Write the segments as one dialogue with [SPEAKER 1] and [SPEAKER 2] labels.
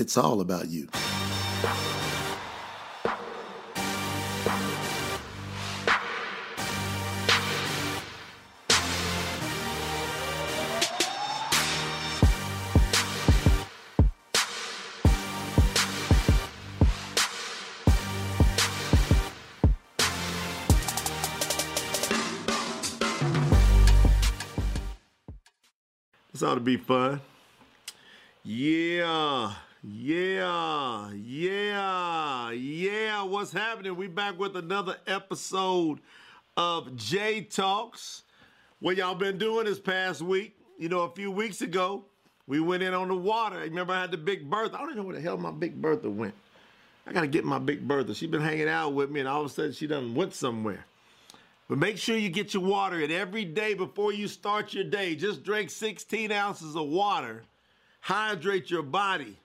[SPEAKER 1] It's all about you.
[SPEAKER 2] This ought to be fun. Yeah, yeah, yeah, yeah. What's happening? We back with another episode of Jay Talks. What y'all been doing this past week? You know, a few weeks ago, we went in on the water. Remember, I had the Big Bertha. I don't even know where the hell my Big Bertha went. I gotta get my Big Bertha. She been hanging out with me, and all of a sudden, she done went somewhere. But make sure you get your water in every day before you start your day. Just drink 16 ounces of water. Hydrate your body.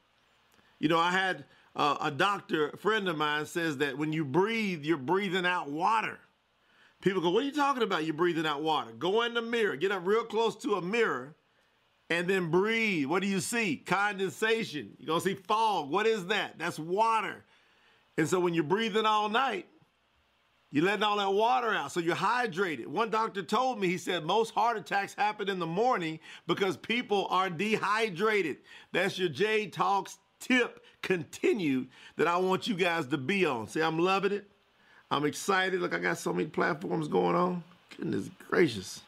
[SPEAKER 2] You know, I had uh, a doctor, a friend of mine, says that when you breathe, you're breathing out water. People go, What are you talking about? You're breathing out water. Go in the mirror, get up real close to a mirror, and then breathe. What do you see? Condensation. You're going to see fog. What is that? That's water. And so when you're breathing all night, you're letting all that water out, so you're hydrated. One doctor told me, he said, most heart attacks happen in the morning because people are dehydrated. That's your Jay Talks tip continued that I want you guys to be on. See, I'm loving it. I'm excited. Look, I got so many platforms going on. Goodness gracious.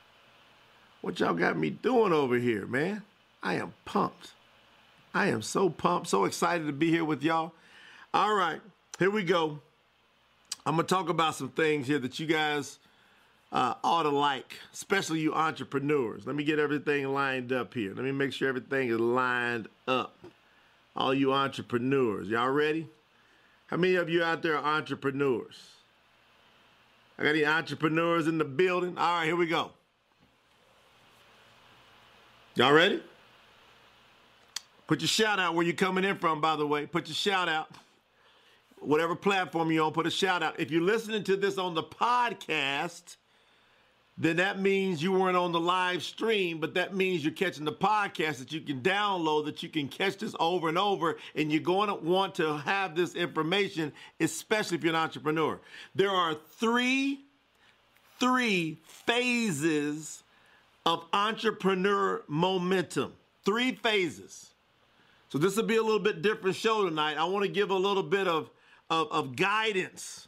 [SPEAKER 2] What y'all got me doing over here, man? I am pumped. I am so pumped, so excited to be here with y'all. All right, here we go. I'm gonna talk about some things here that you guys uh, ought to like, especially you entrepreneurs. Let me get everything lined up here. Let me make sure everything is lined up. All you entrepreneurs, y'all ready? How many of you out there are entrepreneurs? I got any entrepreneurs in the building? All right, here we go. Y'all ready? Put your shout out where you're coming in from, by the way. Put your shout out whatever platform you're on, put a shout out. If you're listening to this on the podcast, then that means you weren't on the live stream, but that means you're catching the podcast that you can download, that you can catch this over and over, and you're going to want to have this information, especially if you're an entrepreneur. There are three, three phases of entrepreneur momentum. Three phases. So this will be a little bit different show tonight. I want to give a little bit of of, of guidance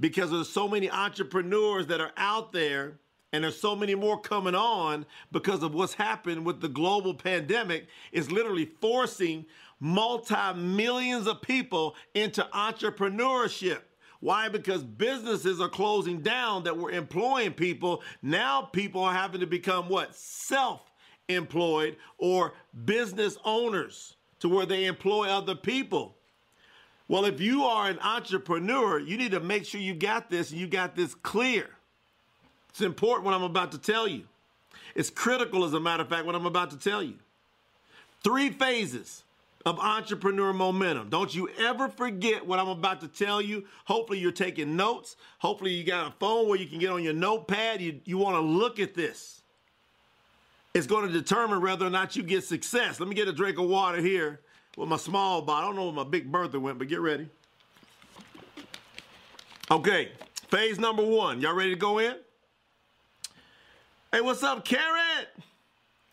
[SPEAKER 2] because there's so many entrepreneurs that are out there and there's so many more coming on because of what's happened with the global pandemic is literally forcing multi-millions of people into entrepreneurship. Why? Because businesses are closing down that were employing people. Now people are having to become what? Self-employed or business owners to where they employ other people. Well, if you are an entrepreneur, you need to make sure you got this and you got this clear. It's important what I'm about to tell you. It's critical, as a matter of fact, what I'm about to tell you. Three phases of entrepreneur momentum. Don't you ever forget what I'm about to tell you. Hopefully, you're taking notes. Hopefully, you got a phone where you can get on your notepad. You, you want to look at this. It's going to determine whether or not you get success. Let me get a drink of water here with my small bottle. I don't know where my big Bertha went, but get ready. Okay, phase number one. Y'all ready to go in? Hey, what's up, Karen?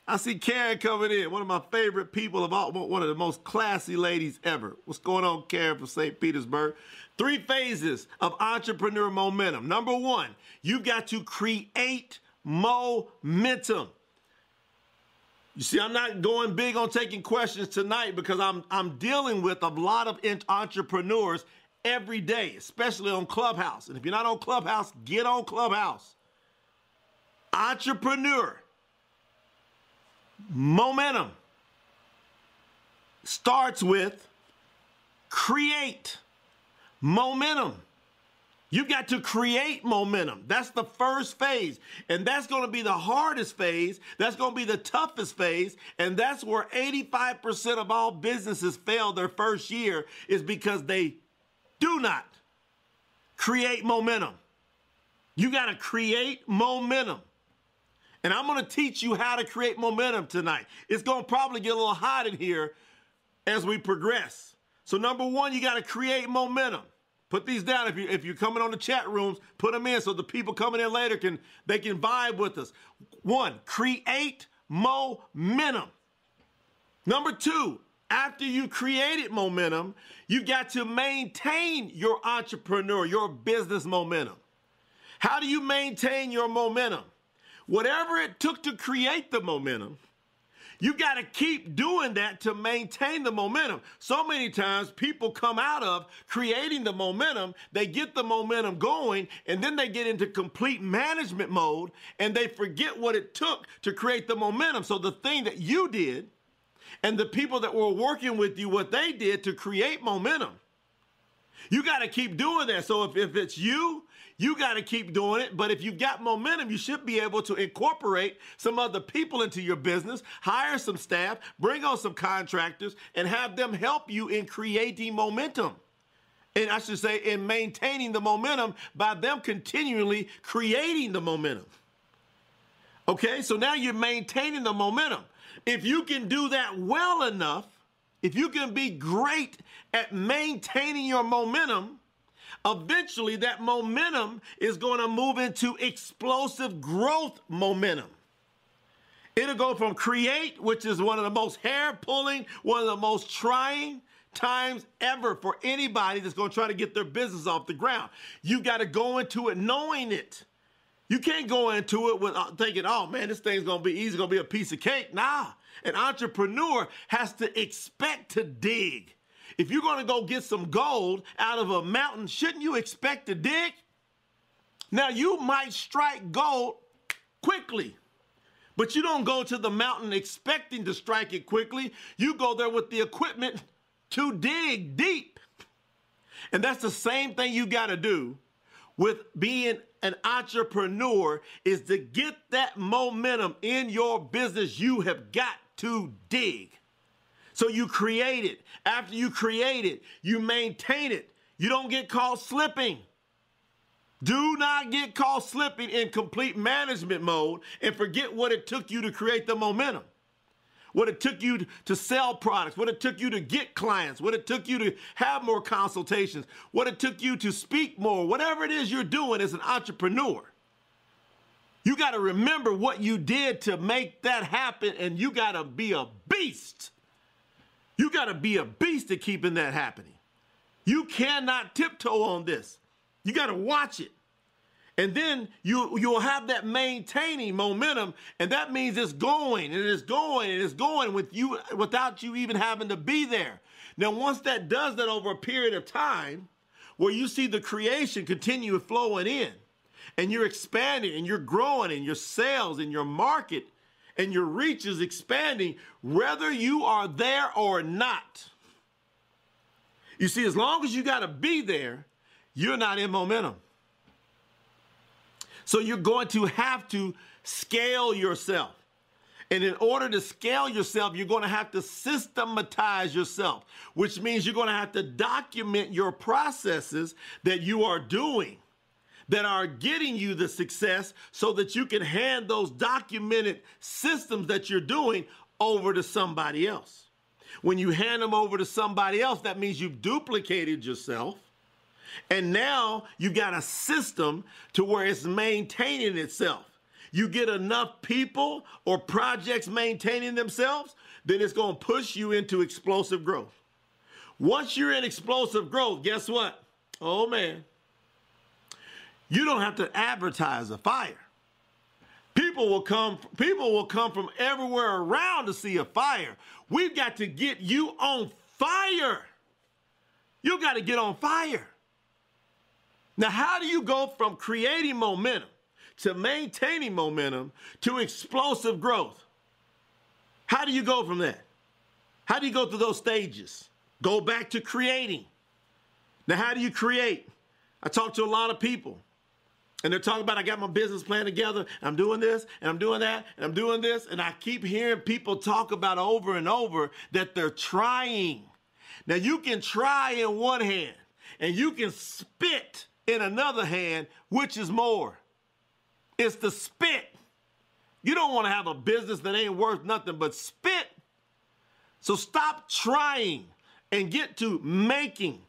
[SPEAKER 2] I see Karen coming in. One of my favorite people of all, one of the most classy ladies ever. What's going on, Karen from St. Petersburg? Three phases of entrepreneur momentum. Number one, you've got to create momentum. You see, I'm not going big on taking questions tonight because I'm I'm dealing with a lot of entrepreneurs every day, especially on Clubhouse. And if you're not on Clubhouse, get on Clubhouse. Entrepreneur momentum starts with create momentum. You've got to create momentum. That's the first phase. And that's going to be the hardest phase. That's going to be the toughest phase. And that's where 85% of all businesses fail their first year is because they do not create momentum. You got to create momentum. And I'm going to teach you how to create momentum tonight. It's going to probably get a little hot in here as we progress. So, number one, you got to create momentum. Put these down if you if you're coming on the chat rooms. Put them in so the people coming in later can they can vibe with us. One, create momentum. Number two, after you created momentum, you got to maintain your entrepreneur, your business momentum. How do you maintain your momentum? Whatever it took to create the momentum, you got to keep doing that to maintain the momentum. So many times people come out of creating the momentum, they get the momentum going, and then they get into complete management mode and they forget what it took to create the momentum. So the thing that you did and the people that were working with you, what they did to create momentum, you got to keep doing that. So if, if it's you you got to keep doing it. But if you've got momentum, you should be able to incorporate some other people into your business, hire some staff, bring on some contractors, and have them help you in creating momentum. And I should say, in maintaining the momentum by them continually creating the momentum. Okay, so now you're maintaining the momentum. If you can do that well enough, if you can be great at maintaining your momentum, eventually that momentum is going to move into explosive growth momentum. It'll go from create, which is one of the most hair pulling, one of the most trying times ever for anybody that's going to try to get their business off the ground. You got to go into it knowing it. You can't go into it with uh, thinking, oh man, this thing's going to be easy, going to be a piece of cake. Nah, an entrepreneur has to expect to dig. If you're going to go get some gold out of a mountain, shouldn't you expect to dig? Now, you might strike gold quickly, but you don't go to the mountain expecting to strike it quickly. You go there with the equipment to dig deep. And that's the same thing you got to do with being an entrepreneur is to get that momentum in your business you have got to dig. So you create it. After you create it, you maintain it. You don't get caught slipping. Do not get caught slipping in complete management mode and forget what it took you to create the momentum. What it took you to sell products, what it took you to get clients, what it took you to have more consultations, what it took you to speak more, whatever it is you're doing as an entrepreneur. You got to remember what you did to make that happen, and you got to be a beast you got to be a beast at keeping that happening. You cannot tiptoe on this. You got to watch it. And then you you'll have that maintaining momentum, and that means it's going and it's going and it's going with you without you even having to be there. Now, once that does that over a period of time, where you see the creation continue flowing in, and you're expanding and you're growing in your sales and your market and your reach is expanding whether you are there or not. You see, as long as you got to be there, you're not in momentum. So you're going to have to scale yourself. And in order to scale yourself, you're going to have to systematize yourself, which means you're going to have to document your processes that you are doing that are getting you the success so that you can hand those documented systems that you're doing over to somebody else. When you hand them over to somebody else, that means you've duplicated yourself. And now you've got a system to where it's maintaining itself. You get enough people or projects maintaining themselves, then it's going to push you into explosive growth. Once you're in explosive growth, guess what? Oh man, you don't have to advertise a fire. People will come people will come from everywhere around to see a fire. We've got to get you on fire. You got to get on fire. Now, how do you go from creating momentum to maintaining momentum to explosive growth? How do you go from that? How do you go through those stages? Go back to creating. Now, how do you create? I talk to a lot of people. And they're talking about, I got my business plan together, I'm doing this, and I'm doing that, and I'm doing this. And I keep hearing people talk about over and over that they're trying. Now, you can try in one hand, and you can spit in another hand, which is more? It's the spit. You don't want to have a business that ain't worth nothing but spit. So stop trying and get to making.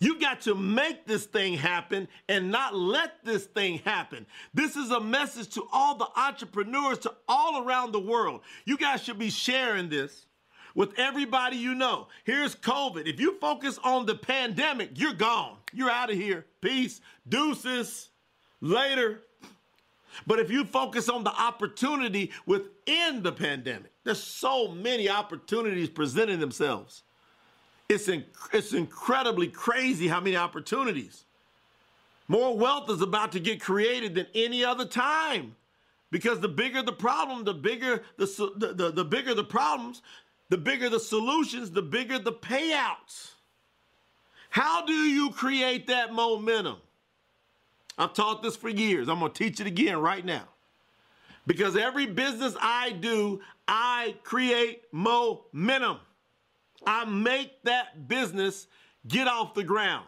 [SPEAKER 2] You got to make this thing happen and not let this thing happen. This is a message to all the entrepreneurs to all around the world. You guys should be sharing this with everybody you know. Here's COVID. If you focus on the pandemic, you're gone. You're out of here. Peace. Deuces. Later. But if you focus on the opportunity within the pandemic, there's so many opportunities presenting themselves. It's, inc- it's incredibly crazy how many opportunities. More wealth is about to get created than any other time. Because the bigger the problem, the bigger the, the, the, the bigger the problems, the bigger the solutions, the bigger the payouts. How do you create that momentum? I've taught this for years. I'm going to teach it again right now. Because every business I do, I create momentum. I make that business get off the ground.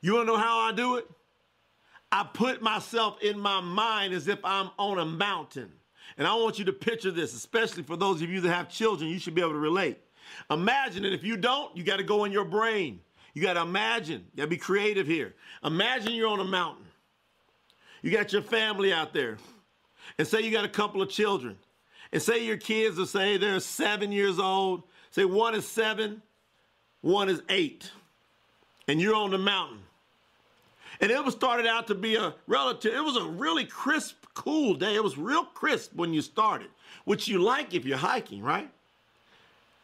[SPEAKER 2] You want to know how I do it? I put myself in my mind as if I'm on a mountain. And I want you to picture this, especially for those of you that have children, you should be able to relate. Imagine it. If you don't, you got to go in your brain. You got to imagine. You got to be creative here. Imagine you're on a mountain. You got your family out there. And say you got a couple of children. And say your kids are, say, they're seven years old Say one is seven, one is eight, and you're on the mountain. And it was started out to be a relative, it was a really crisp, cool day. It was real crisp when you started, which you like if you're hiking, right?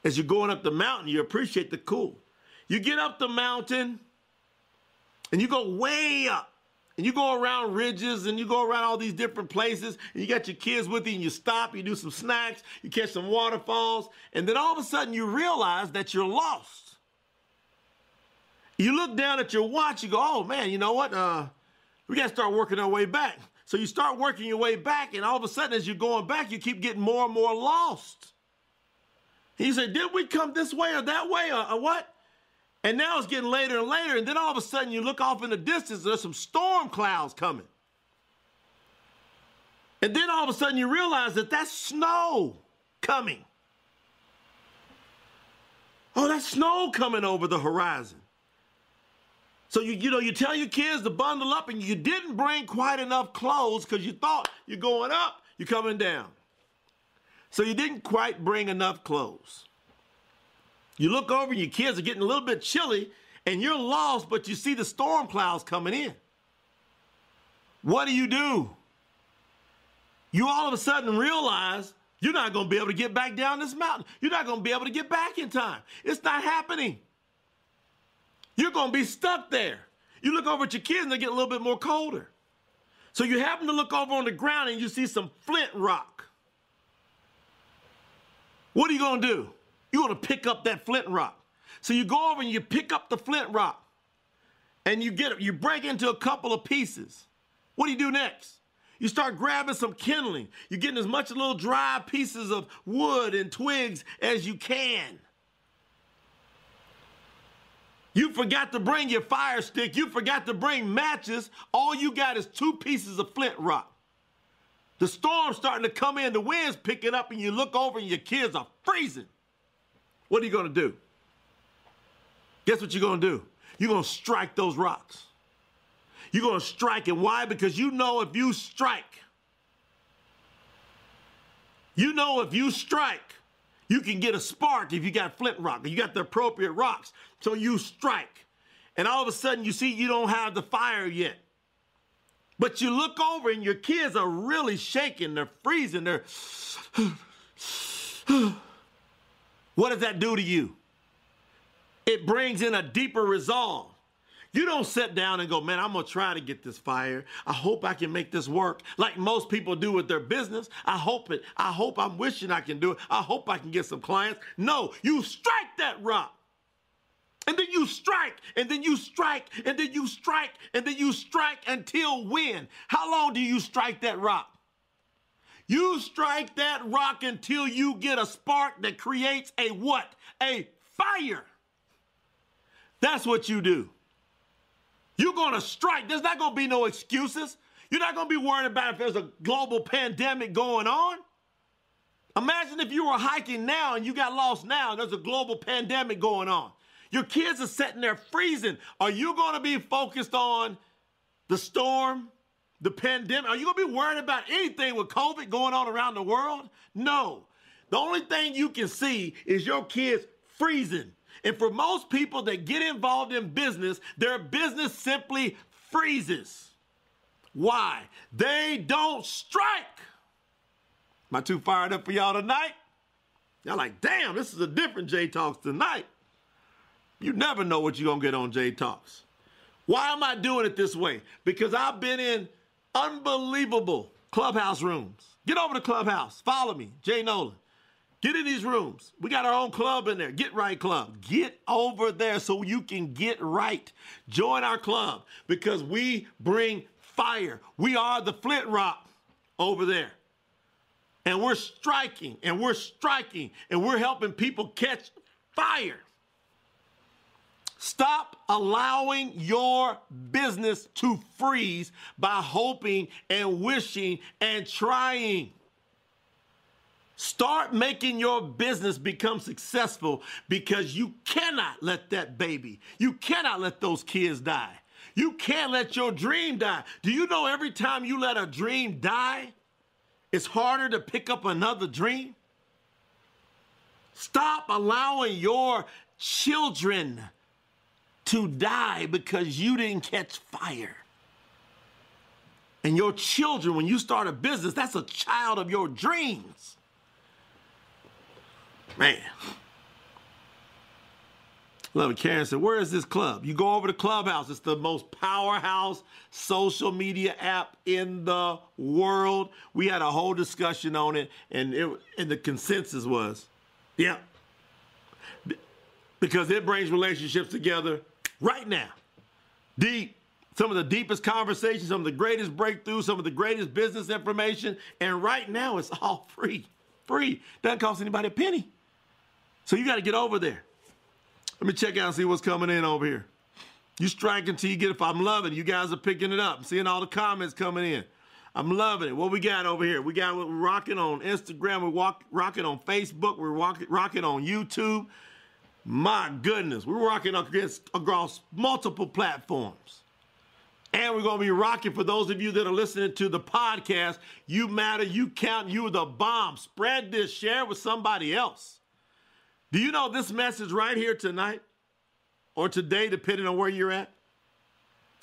[SPEAKER 2] As you're going up the mountain, you appreciate the cool. You get up the mountain and you go way up and you go around ridges and you go around all these different places and you got your kids with you and you stop, you do some snacks, you catch some waterfalls, and then all of a sudden you realize that you're lost. You look down at your watch, you go, oh man, you know what? Uh, we got to start working our way back. So you start working your way back, and all of a sudden, as you're going back, you keep getting more and more lost. He said, Did we come this way or that way or, or what? And now it's getting later and later, and then all of a sudden you look off in the distance, there's some storm clouds coming. And then all of a sudden you realize that that's snow coming. Oh, that's snow coming over the horizon. So you you know you tell your kids to bundle up and you didn't bring quite enough clothes because you thought you're going up, you're coming down. So you didn't quite bring enough clothes. You look over and your kids are getting a little bit chilly and you're lost, but you see the storm clouds coming in. What do you do? You all of a sudden realize you're not going to be able to get back down this mountain. You're not going to be able to get back in time. It's not happening. You're going to be stuck there. You look over at your kids and they get a little bit more colder. So you happen to look over on the ground and you see some flint rock. What are you going to do? You want to pick up that flint rock. So you go over and you pick up the flint rock and you get you break into a couple of pieces. What do you do next? You start grabbing some kindling. You're getting as much little dry pieces of wood and twigs as you can. You forgot to bring your fire stick. You forgot to bring matches. All you got is two pieces of flint rock. The storm's starting to come in, the wind's picking up, and you look over and your kids are freezing. What are you going to do? Guess what you're going to do? You're going to strike those rocks. You're going to strike it. Why? Because you know if you strike, you know if you strike, you can get a spark if you got flint rock, you got the appropriate rocks. So you strike. And all of a sudden you see you don't have the fire yet. But you look over and your kids are really shaking, they're freezing, they're What does that do to you? It brings in a deeper resolve. You don't sit down and go, man, I'm going to try to get this fire. I hope I can make this work like most people do with their business. I hope it. I hope I'm wishing I can do it. I hope I can get some clients. No, you strike that rock. And then you strike, and then you strike, and then you strike, and then you strike until when? How long do you strike that rock? You strike that rock until you get a spark that creates a what? A fire. That's what you do. You're going to strike. There's not going to be no excuses. You're not going to be worried about if there's a global pandemic going on. Imagine if you were hiking now and you got lost now. There's a global pandemic going on. Your kids are sitting there freezing. Are you going to be focused on the storm, the pandemic? Are you going to be worried about anything with COVID going on around the world? No. The only thing you can see is your kids freezing. And for most people that get involved in business, their business simply freezes. Why? They don't strike. Am I too fired up for y'all tonight? Y'all like, damn, this is a different Jay Talks tonight. You never know what you're going to get on Jay Talks. Why am I doing it this way? Because I've been in unbelievable clubhouse rooms. Get over to Clubhouse. Follow me, Jay Noland. Get in these rooms. We got our own club in there, Get Right Club. Get over there so you can get right. Join our club because we bring fire. We are the Flint Rock over there. And we're striking and we're striking and we're helping people catch fire. Stop allowing your business to freeze by hoping and wishing and trying. Start making your business become successful because you cannot let that baby, you cannot let those kids die. You can't let your dream die. Do you know every time you let a dream die, it's harder to pick up another dream? Stop allowing your children to die because you didn't catch fire. And your children, when you start a business, that's a child of your dreams. Man. Love it. Karen said, Where is this club? You go over to Clubhouse. It's the most powerhouse social media app in the world. We had a whole discussion on it, and, it, and the consensus was, yeah, because it brings relationships together right now. Deep. Some of the deepest conversations, some of the greatest breakthroughs, some of the greatest business information. And right now, it's all free. Free. Doesn't cost anybody a penny. So you got to get over there. Let me check out and see what's coming in over here. You strike until you get it. I'm loving it. You guys are picking it up. I'm seeing all the comments coming in. I'm loving it. What we got over here? We got we're rocking on Instagram. We're walk, rocking on Facebook. We're walk, rocking on YouTube. My goodness, we're rocking against, across multiple platforms. And we're going to be rocking for those of you that are listening to the podcast. You matter, you count, you are the bomb. Spread this, share with somebody else. Do you know this message right here tonight or today, depending on where you're at?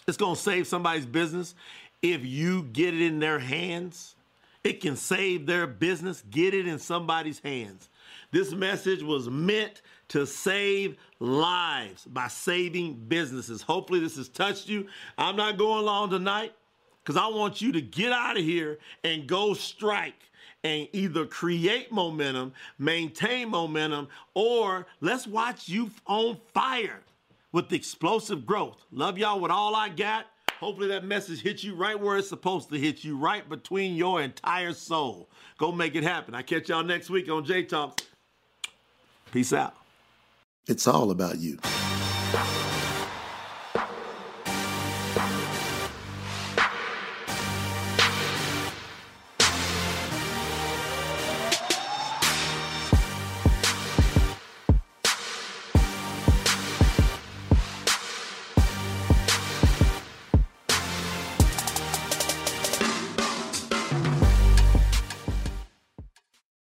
[SPEAKER 2] It's going to save somebody's business if you get it in their hands. It can save their business. Get it in somebody's hands. This message was meant to save lives by saving businesses. Hopefully, this has touched you. I'm not going long tonight because I want you to get out of here and go strike and either create momentum, maintain momentum, or let's watch you on fire with explosive growth. Love y'all with all I got. Hopefully that message hit you right where it's supposed to hit you, right between your entire soul. Go make it happen. I catch y'all next week on Jay Talks. Peace out.
[SPEAKER 1] It's all about you.